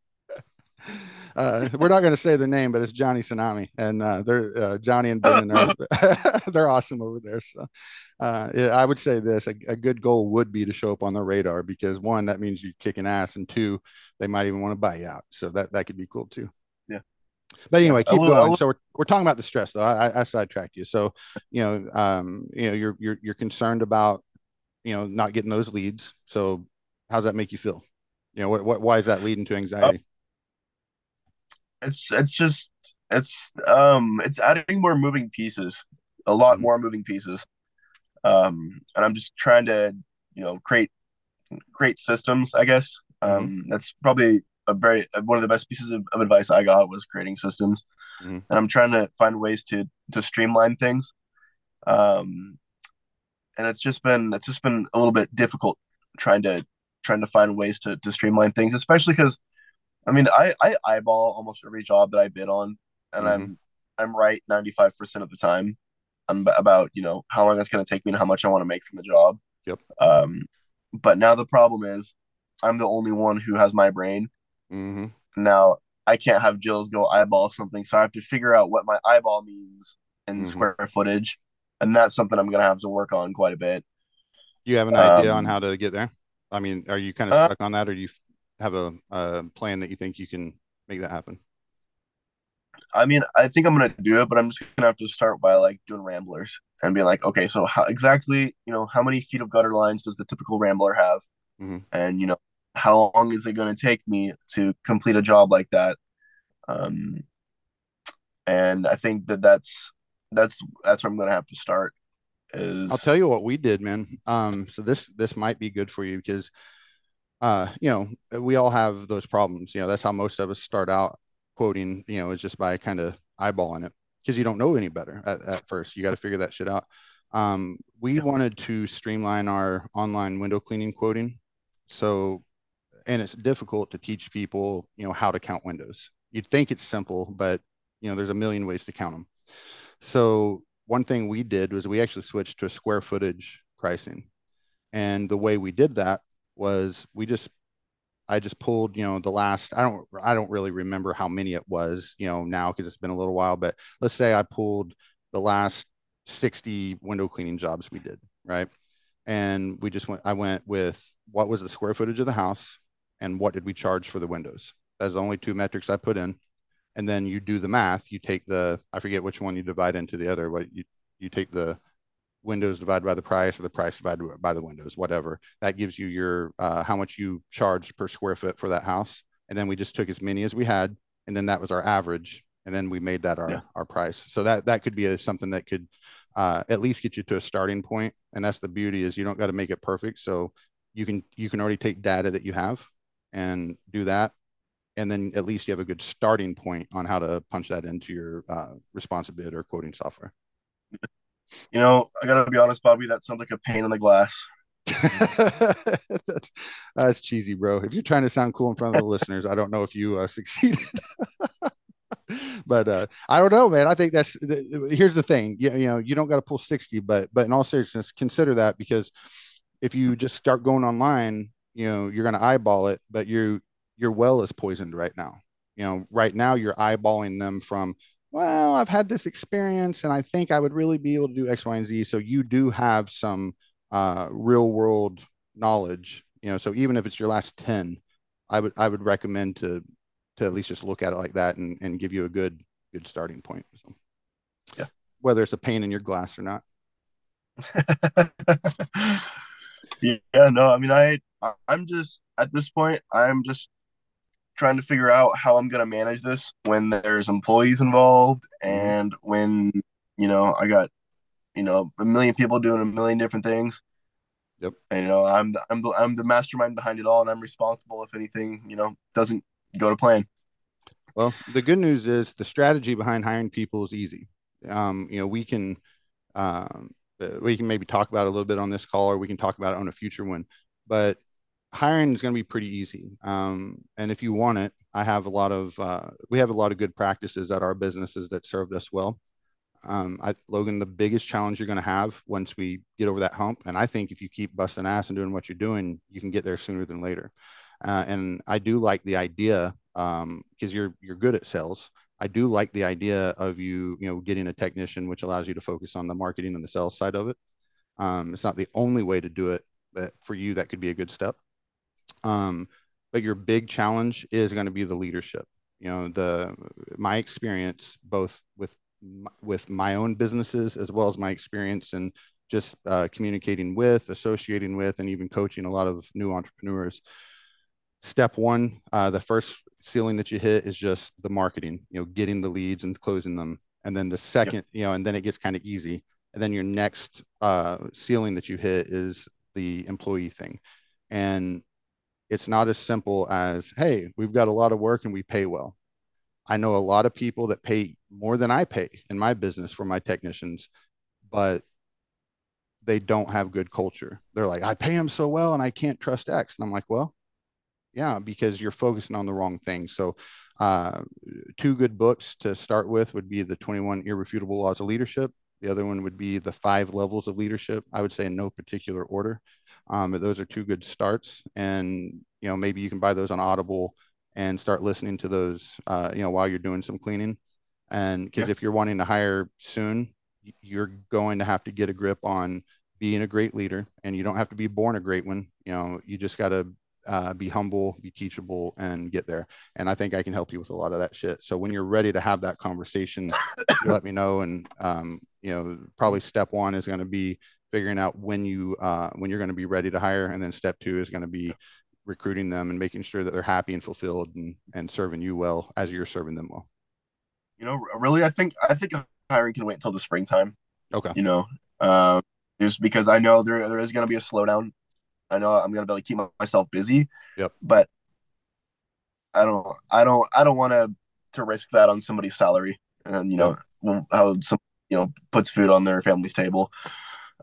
Uh, we're not going to say their name, but it's Johnny Tsunami, and uh, they're uh, Johnny and Ben, are, they're awesome over there. So, uh, yeah, I would say this: a, a good goal would be to show up on their radar because one, that means you're kicking ass, and two, they might even want to buy you out. So that that could be cool too. Yeah. But anyway, keep going. So we're, we're talking about the stress, though. I, I, I sidetracked you. So, you know, um, you know, you're you're you're concerned about, you know, not getting those leads. So, how's that make you feel? You know, what what why is that leading to anxiety? It's, it's just, it's, um, it's adding more moving pieces. a lot Mhm. more moving pieces. Um, and I'm just trying to, you know, create create systems. I guess um, that's probably a very one of the best pieces of, of advice I got was creating systems, Mhm. and I'm trying to find ways to to streamline things. Um, and it's just been it's just been a little bit difficult trying to trying to find ways to to streamline things, especially because I mean I I eyeball almost every job that I bid on, and I'm I'm right 95 percent of the time. I'm about you know how long it's going to take me and how much I want to make from the job. Yep. Um, but now the problem is I'm the only one who has my brain. hmm Now I can't have Jill's go eyeball something, so I have to figure out what my eyeball means in Mhm. square footage, and that's something I'm going to have to work on quite a bit. Do you have an idea on Um, how to get there? I mean, are you kind of Uh, stuck on that, or do you have a, a plan that you think you can make that happen? I mean, I think I'm gonna do it, but I'm just gonna have to start by like doing ramblers and being like, okay, so how exactly, you know, how many feet of gutter lines does the typical rambler have? Mhm. And you know, how long is it gonna take me to complete a job like that? Um, and I think that that's that's that's where I'm gonna have to start. Is I'll tell you what we did, man. Um, so this this might be good for you because, uh, you know, we all have those problems. You know, that's how most of us start out quoting. You know, is just by kind of eyeballing it because you don't know any better at, at first. You got to figure that shit out. Um, we Yeah. wanted to streamline our online window cleaning quoting. So, and it's difficult to teach people, you know, how to count windows. You'd think it's simple, but you know, there's a million ways to count them. So one thing we did was we actually switched to a square footage pricing. And the way we did that was we just I just pulled, you know, the last I don't I don't really remember how many it was, you know, now because it's been a little while, but let's say I pulled the last 60 window cleaning jobs we did, right? And we just went I went with what was the square footage of the house and what did we charge for the windows. That's the only two metrics I put in and then you do the math. You take the I forget which one you divide into the other, but you you take the windows divided by the price or the price divided by the windows, whatever. That gives you your uh, how much you charged per square foot for that house. And then we just took as many as we had, and then that was our average, and then we made that our Yeah. our price. So that that could be a, something that could uh, at least get you to a starting point. And that's the beauty is you don't got to make it perfect. So you can you can already take data that you have and do that and then at least you have a good starting point on how to punch that into your uh, ResponsiBid or quoting software. you know, I gotta be honest, Bobby, that sounds like a pain in the glass. that's, that's cheesy, bro. If you're trying to sound cool in front of the listeners, I don't know if you uh, succeeded. but uh, I don't know, man. I think that's here's the thing. You, you know, you don't got to pull 60, but but in all seriousness, consider that because if you just start going online, you know, you're going to eyeball it, but you your well is poisoned right now. You know, right now you're eyeballing them from, well, I've had this experience and I think I would really be able to do X, Y, and Z. So you do have some uh, real world knowledge, you know. So even if it's your last 10, I would I would recommend to to at least just look at it like that and, and give you a good good starting point. So, Yeah. Whether it's a pain in your glass or not. yeah, no, I mean, I, I- I'm just at this point, I'm just trying to figure out how I'm gonna manage this when there's employees involved and when you know I got you know a million people doing a million different things. Yep. And you know, I'm the, I'm the I'm the mastermind behind it all, and I'm responsible if anything you know doesn't go to plan. Well, the good news is the strategy behind hiring people is easy. Um, you know, we can um, uh, we can maybe talk about it a little bit on this call, or we can talk about it on a future one. But hiring is going to be pretty easy. Um, and if you want it, I have a lot of uh, we have a lot of good practices at our businesses that served us well. Um, I, Logan, the biggest challenge you're going to have once we get over that hump, and I think if you keep busting ass and doing what you're doing, you can get there sooner than later. Uh, and I do like the idea because um, you're you're good at sales. I do like the idea of you, you know, getting a technician, which allows you to focus on the marketing and the sales side of it. Um, it's not the only way to do it, but for you, that could be a good step. Um, but your big challenge is going to be the leadership. You know, the my experience both with with my own businesses as well as my experience and just uh, communicating with, associating with, and even coaching a lot of new entrepreneurs. Step one, uh, the first ceiling that you hit is just the marketing. You know, getting the leads and closing them. and then the second, you know, and then it gets kind of easy, and then your next uh, ceiling that you hit is the employee thing, and it's not as simple as hey, we've got a lot of work and we pay well. I know a lot of people that pay more than I pay in my business for my technicians, but they don't have good culture. They're like, I pay them so well and I can't trust X. And I'm like, well, yeah, because you're focusing on the wrong thing. So, uh, two good books to start with would be the 21 Irrefutable Laws of Leadership. The other one would be the five levels of leadership. I would say in no particular order. Um, but those are two good starts. And, you know, maybe you can buy those on Audible and start listening to those, uh, you know, while you're doing some cleaning. And because yeah. if you're wanting to hire soon, you're going to have to get a grip on being a great leader and you don't have to be born a great one you know you just got to uh, be humble be teachable and get there and i think i can help you with a lot of that shit so when you're ready to have that conversation let me know and um, you know probably step one is going to be figuring out when you uh, when you're going to be ready to hire and then step two is going to be recruiting them and making sure that they're happy and fulfilled and, and serving you well as you're serving them well you know really i think i think hiring can wait until the springtime. Okay. You know, uh, just because I know there there is going to be a slowdown. I know I'm going to be able to keep myself busy. Yep. But I don't, I don't, I don't want to to risk that on somebody's salary, and you know yep. how some you know puts food on their family's table.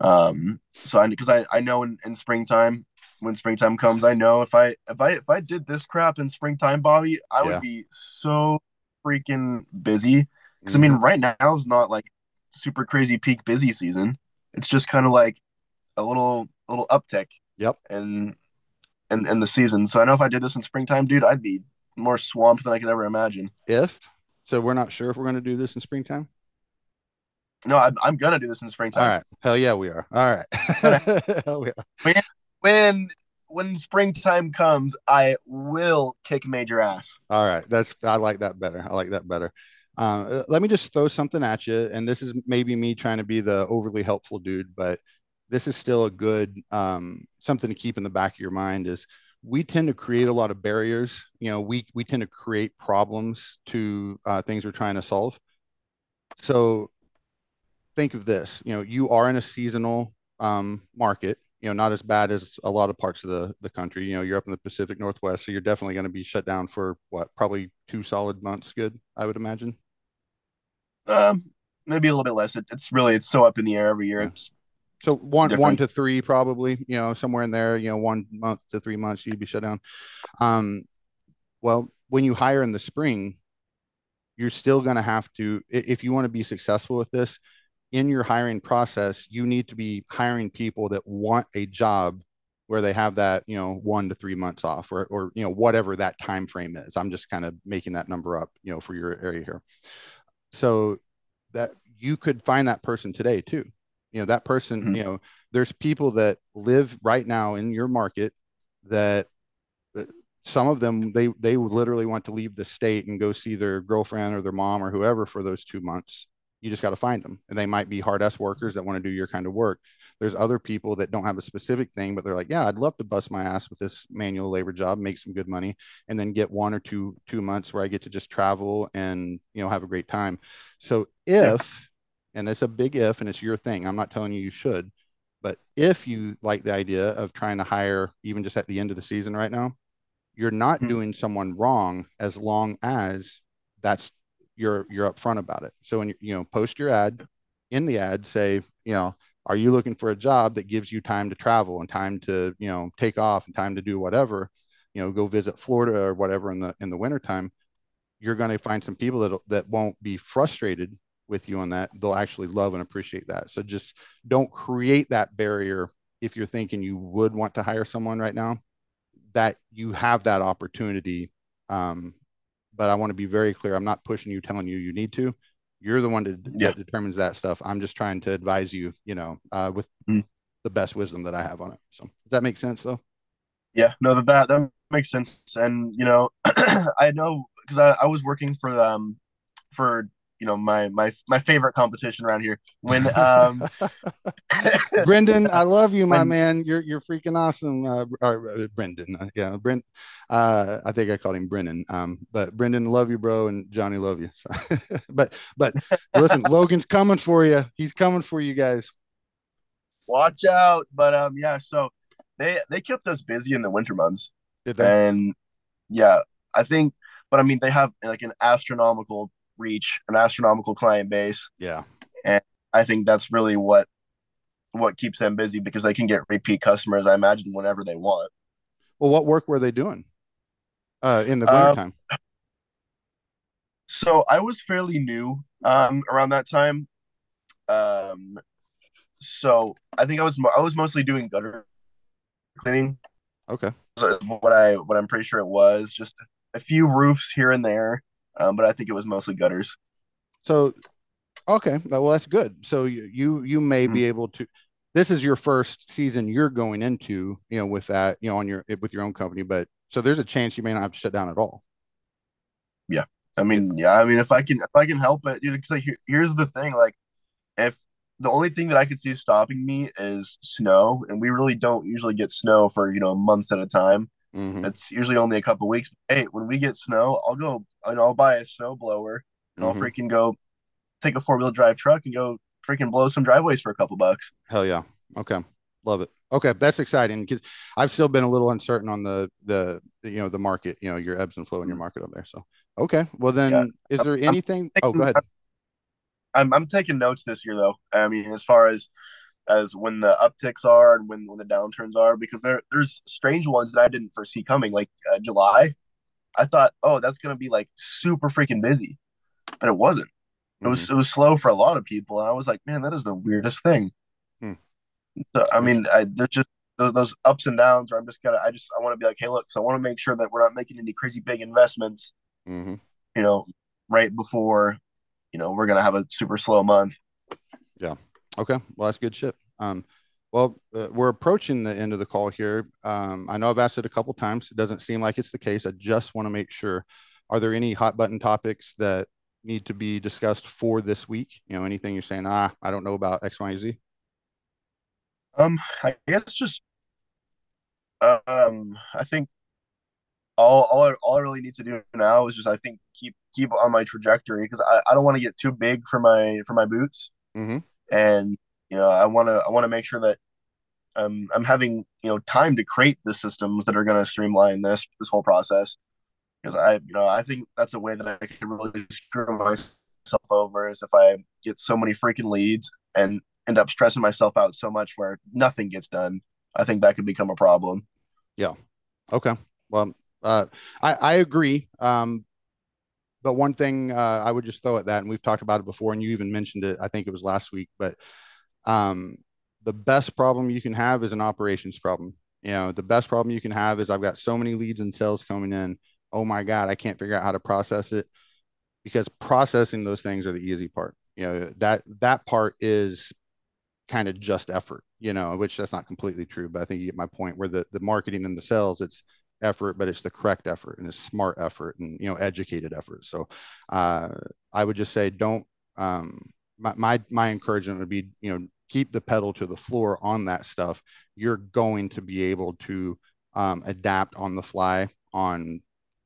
Um. So I because I I know in, in springtime when springtime comes, I know if I if I if I did this crap in springtime, Bobby, I yeah. would be so freaking busy because I mean, mm-hmm. right now is not like super crazy peak busy season. It's just kind of like a little little uptick. Yep. And and and the season. So I know if I did this in springtime, dude, I'd be more swamped than I could ever imagine. If so, we're not sure if we're going to do this in springtime. No, I'm, I'm gonna do this in springtime. All right, hell yeah, we are. All right, hell yeah. When, when when springtime comes, I will kick major ass. All right, that's I like that better. I like that better. Uh, let me just throw something at you, and this is maybe me trying to be the overly helpful dude, but this is still a good um, something to keep in the back of your mind. Is we tend to create a lot of barriers. You know, we we tend to create problems to uh, things we're trying to solve. So think of this. You know, you are in a seasonal um, market. You know, not as bad as a lot of parts of the the country. You know, you're up in the Pacific Northwest, so you're definitely going to be shut down for what, probably two solid months. Good, I would imagine. Um, maybe a little bit less. It, it's really it's so up in the air every year. It's so one one to three probably. You know, somewhere in there. You know, one month to three months you'd be shut down. Um, well, when you hire in the spring, you're still going to have to if you want to be successful with this in your hiring process you need to be hiring people that want a job where they have that you know one to three months off or, or you know whatever that time frame is i'm just kind of making that number up you know for your area here so that you could find that person today too you know that person mm-hmm. you know there's people that live right now in your market that, that some of them they they literally want to leave the state and go see their girlfriend or their mom or whoever for those two months. You just got to find them and they might be hard ass workers that want to do your kind of work. There's other people that don't have a specific thing but they're like yeah i'd love to bust my ass with this manual labor job make some good money and then get one or two two months where i get to just travel and you know have a great time. So if and it's a big if and it's your thing i'm not telling you you should but if you like the idea of trying to hire even just at the end of the season right now you're not mm-hmm. doing someone wrong as long as that's you're you're upfront about it. So when you, you know post your ad, in the ad say you know are you looking for a job that gives you time to travel and time to you know take off and time to do whatever you know go visit florida or whatever in the in the wintertime you're going to find some people that that won't be frustrated with you on that they'll actually love and appreciate that so just don't create that barrier if you're thinking you would want to hire someone right now that you have that opportunity um, but I want to be very clear. I'm not pushing you, telling you you need to. You're the one to, yeah. that determines that stuff. I'm just trying to advise you, you know, uh, with mm. the best wisdom that I have on it. So does that make sense though? Yeah, no, that that, that makes sense. And you know, I know because I, I was working for um for you know my my my favorite competition around here. When um, Brendan, I love you, my When- man. You're you're freaking awesome. Uh, or, uh, Brendan, uh, yeah, Brent. Uh, I think I called him Brendan. Um, but Brendan, love you, bro, and Johnny, love you. So, but but listen, Logan's coming for you. He's coming for you guys. watch out, but um, yeah. So they they kept us busy in the winter months, Did they? and yeah, I think. But I mean, they have like an astronomical reach, an astronomical client base. Yeah. And I think that's really what what keeps them busy because they can get repeat customers. I imagine whenever they want. Well, what work were they doing? Uh, in the Um, wintertime. So I was fairly new um around that time. Um so I think I was mo- I was mostly doing gutter cleaning. Okay. is what I what I'm pretty sure it was. Just a few roofs here and there. Um, but I think it was mostly gutters. So, okay, well that's good. So you you, you may be able to. This is your first season you're going into, you know, with that, you know, on your with your own company. But so there's a chance you may not have to shut down at all. Yeah, I mean, yeah, I mean if I can if I can help it, dude, because like, here, here's the thing, like if the only thing that I could see stopping me is snow, and we really don't usually get snow for, you know, months at a time. Mhm, It's usually only a couple weeks. Hey, when we get snow, I'll go and I'll buy a snow blower and I'll mhm. freaking go take a four wheel drive truck and go freaking blow some driveways for a couple bucks. Hell yeah. Okay. Love it. Okay, that's exciting because I've still been a little uncertain on the the you know the market, you know, your ebbs and flow in your market up there. So okay, well then, Yeah. is there I'm anything? Oh, go ahead. I'm I'm taking notes this year though. I mean, as far as as when the upticks are and when when the downturns are, because there there's strange ones that I didn't foresee coming. Like uh, July, I thought, oh, that's gonna be like super freaking busy, but it wasn't. It was it was slow for a lot of people, and I was like, man, that is the weirdest thing. Hmm. So I mean, I, there's just those, those ups and downs. Where I'm just gonna, I just I want to be like, hey, look, so I want to make sure that we're not making any crazy big investments, Mm-hmm. you know, right before, you know, we're gonna have a super slow month. Okay, well that's good shit. Um, well, uh, we're approaching the end of the call here. Um, I know I've asked it a couple times. It doesn't seem like it's the case. I just want to make sure. Are there any hot button topics that need to be discussed for this week? You know, anything you're saying? Ah, I don't know about X, Y, Z. Um, I guess just um, I think all all I, all I really need to do now is just I think keep keep on my trajectory because I, I don't want to get too big for my for my boots, Mhm. And you know I want to I want to make sure that um I'm having you know time to create the systems that are going to streamline this this whole process because I you know I think that's a way that I can really screw myself over is if I get so many freaking leads and end up stressing myself out so much where nothing gets done. I think that could become a problem. Yeah okay. Well, uh, I, I agree. Um, but one thing uh, I would just throw at that, and we've talked about it before, and you even mentioned it, I think it was last week, but um, the best problem you can have is an operations problem. You know, the best problem you can have is I've got so many leads and sales coming in. Oh my God, I can't figure out how to process it because processing those things are the easy part. You know, that that part is kind of just effort, you know, which that's not completely true, but I think you get my point where the, the marketing and the sales, it's effort, but it's the correct effort and it's smart effort and, you know, educated effort. So uh, I would just say, don't, um, my, my, my encouragement would be, you know, keep the pedal to the floor on that stuff. You're going to be able to um, adapt on the fly on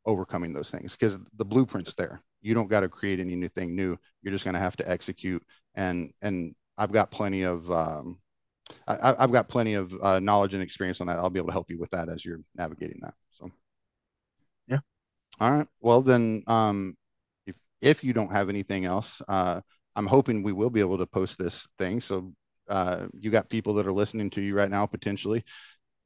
overcoming those things because the blueprint's there. You don't got to create. Thing new. You're just going to have to execute and, and I've got plenty of um, I, I've got plenty of uh, knowledge and experience on that. I'll be able to help you with that as you're navigating that. So, Yeah. All right. Well, then, um, if if you don't have anything else, uh, I'm hoping we will be able to post this thing. So, uh, you got people that are listening to you right now potentially.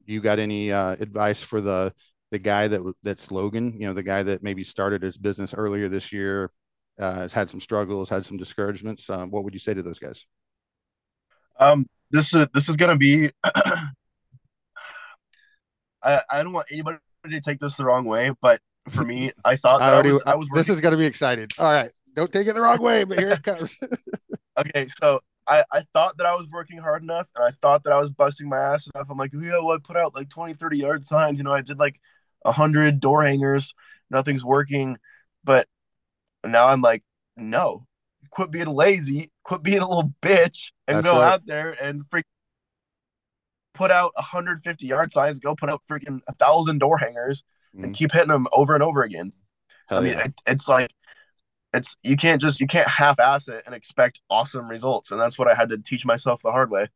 You got any uh, advice for the the guy that that's Logan? You know, the guy that maybe started his business earlier this year, uh, has had some struggles, had some discouragements. Um, what would you say to those guys? Um, this is this is gonna be. I I don't want anybody to take this the wrong way, but for me, I thought I that I, already, was, I was this is going to be excited. All right. Don't take it the wrong way, but here it comes. okay. So I I thought that I was working hard enough, and I thought that I was busting my ass enough. I'm like, you know what? Put out like 20, 30 yard signs. You know, I did like hundred door hangers. Nothing's working, but now I'm like, no, quit being lazy, quit being a little bitch, and That's go right. out there and freaking put out 150 yard signs, go put out freaking a thousand door hangers, and Mhm. keep hitting them over and over again. Hell I mean, yeah. it, it's like it's you can't just you can't half ass it and expect awesome results, and that's what I had to teach myself the hard way.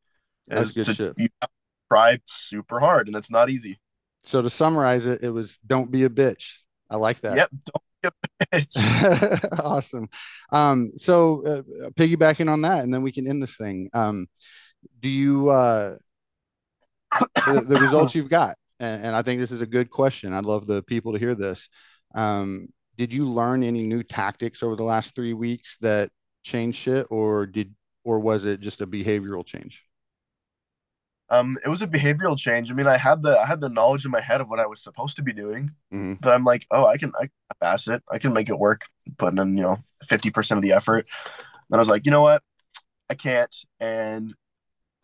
That's is good to, shit. You have to try super hard, and it's not easy. So to summarize it, it was don't be a bitch. I like that. Yep. Don't be a bitch. awesome. Um, so uh, piggybacking on that, and then we can end this thing. Um, do you uh, the, the results you've got? And, and I think this is a good question. I'd love the people to hear this. Um, did you learn any new tactics over the last three weeks that changed shit, or did or was it just a behavioral change? Um, it was a behavioral change. I mean, I had the I had the knowledge in my head of what I was supposed to be doing, Mhm. but I'm like, oh, I can I can pass it. I can make it work, putting in you know 50 percent of the effort. Then I was like, you know what, I can't, and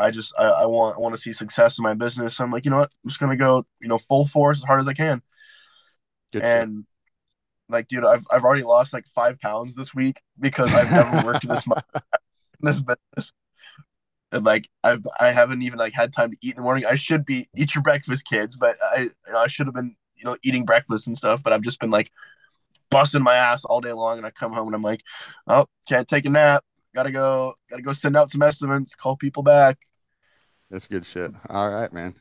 I just I, I want I want to see success in my business. So I'm like, you know what, I'm just gonna go you know full force as hard as I can. Good shit. and like, dude, I've I've already lost like five pounds this week because I've never worked this much in this business. And like I've I haven't even like had time to eat in the morning. I should be eat your breakfast, kids, but I you know, I should have been you know eating breakfast and stuff. But I've just been like busting my ass all day long, and I come home and I'm like, oh, can't take a nap. Gotta go. Gotta go send out some estimates. Call people back. That's good shit. All right, man.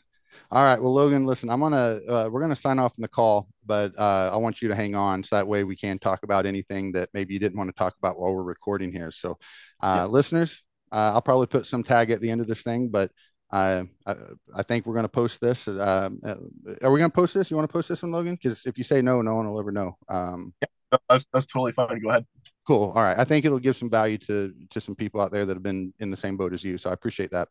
All right. Well, Logan, listen, I'm gonna uh, we're gonna sign off in the call, but uh, I want you to hang on so that way we can talk about anything that maybe you didn't want to talk about while we're recording here. So, uh, listeners, uh, I'll probably put some tag at the end of this thing, but uh, I, I think we're gonna post this. Uh, uh, are we gonna post this? You want to post this one, Logan? Because if you say no, no one will ever know. Um, That's that's totally fine. Go ahead. Cool. All right. I think it'll give some value to to some people out there that have been in the same boat as you. So I appreciate that.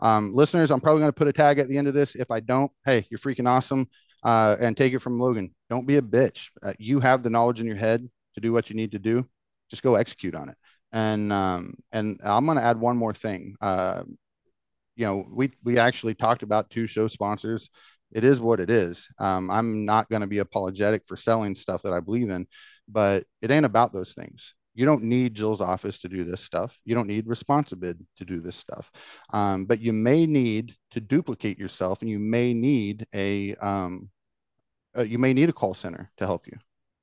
Um, listeners, I'm probably going to put a tag at the end of this. If I don't, hey, you're freaking awesome. Uh, and take it from Logan. Don't be a bitch. Uh, you have the knowledge in your head to do what you need to do. Just go execute on it. And um, and I'm going to add one more thing. Uh, you know, we we actually talked about two show sponsors. It is what it is. Um, I'm not going to be apologetic for selling stuff that I believe in, but it ain't about those things. You don't need Jill's office to do this stuff. You don't need ResponsiBid to do this stuff. Um, but you may need to duplicate yourself, and you may need a um, uh, you may need a call center to help you.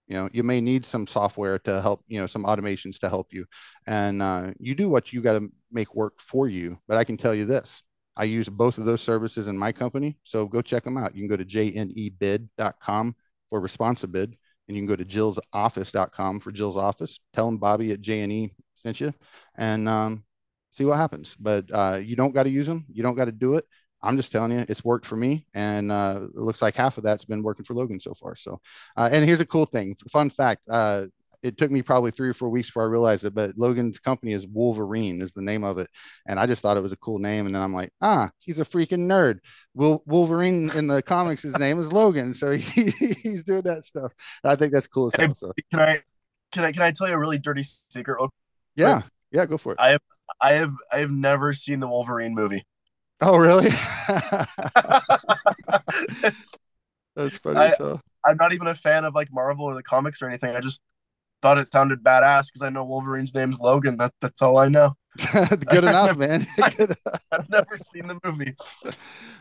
You know, you may need some software to help. You know, some automations to help you, and uh, you do what you got to make work for you. But I can tell you this: I use both of those services in my company. So go check them out. You can go to jnebid.com for ResponsiBid, and you can go to jillsoffice.com for Jill's office. Tell them Bobby at JNE sent you and um, see what happens. But uh, you don't got to use them. You don't got to do it. I'm just telling you, it's worked for me, and uh, it looks like half of that's been working for Logan so far. So, uh, and here's a cool thing, fun fact: uh, it took me probably three or four weeks before I realized it, but Logan's company is Wolverine, is the name of it, and I just thought it was a cool name, and then I'm like, ah, he's a freaking nerd. Will Wolverine in the comics, his name is Logan, so he, he's doing that stuff. And I think that's cool as hell. So, Can I can I can I tell you a really dirty secret? real yeah, yeah, go for it. I have I have I have never seen the Wolverine movie. Oh, really? That's funny. I- hell. I'm not even a fan of like Marvel or the comics or anything. I just thought it sounded badass because I know Wolverine's name's Logan. That that's all I know. Good enough, man. Good I've never seen the movie.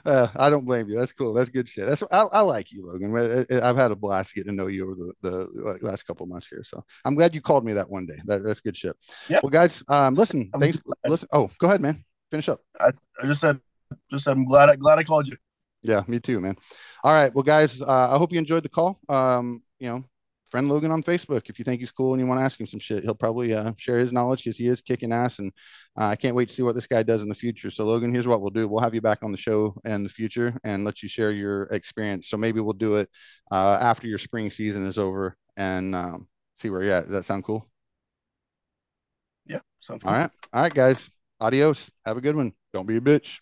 Uh, I don't blame you. That's cool. That's good shit. That's I, I like you, Logan. I- I've had a blast getting to know you over the, the last couple of months here. So I'm glad you called me that one day. That, that's good shit. Yeah. Well, guys, um, listen. I'm Thanks. Listen. Oh, go ahead, man. Finish up. I, I just said just I'm glad I glad I called you. Yeah, me too, man. All right. Well, guys, uh, I hope you enjoyed the call. Um, you know, friend Logan on Facebook. If you think he's cool and you want to ask him some shit, he'll probably uh, share his knowledge because he is kicking ass. And uh, I can't wait to see what this guy does in the future. So, Logan, here's what we'll do: we'll have you back on the show in the future and let you share your experience. So maybe we'll do it uh, after your spring season is over and um, see where you're at. Does that sound cool? Yeah, sounds. All right. All right, guys. Adios. Have a good one. Don't be a bitch.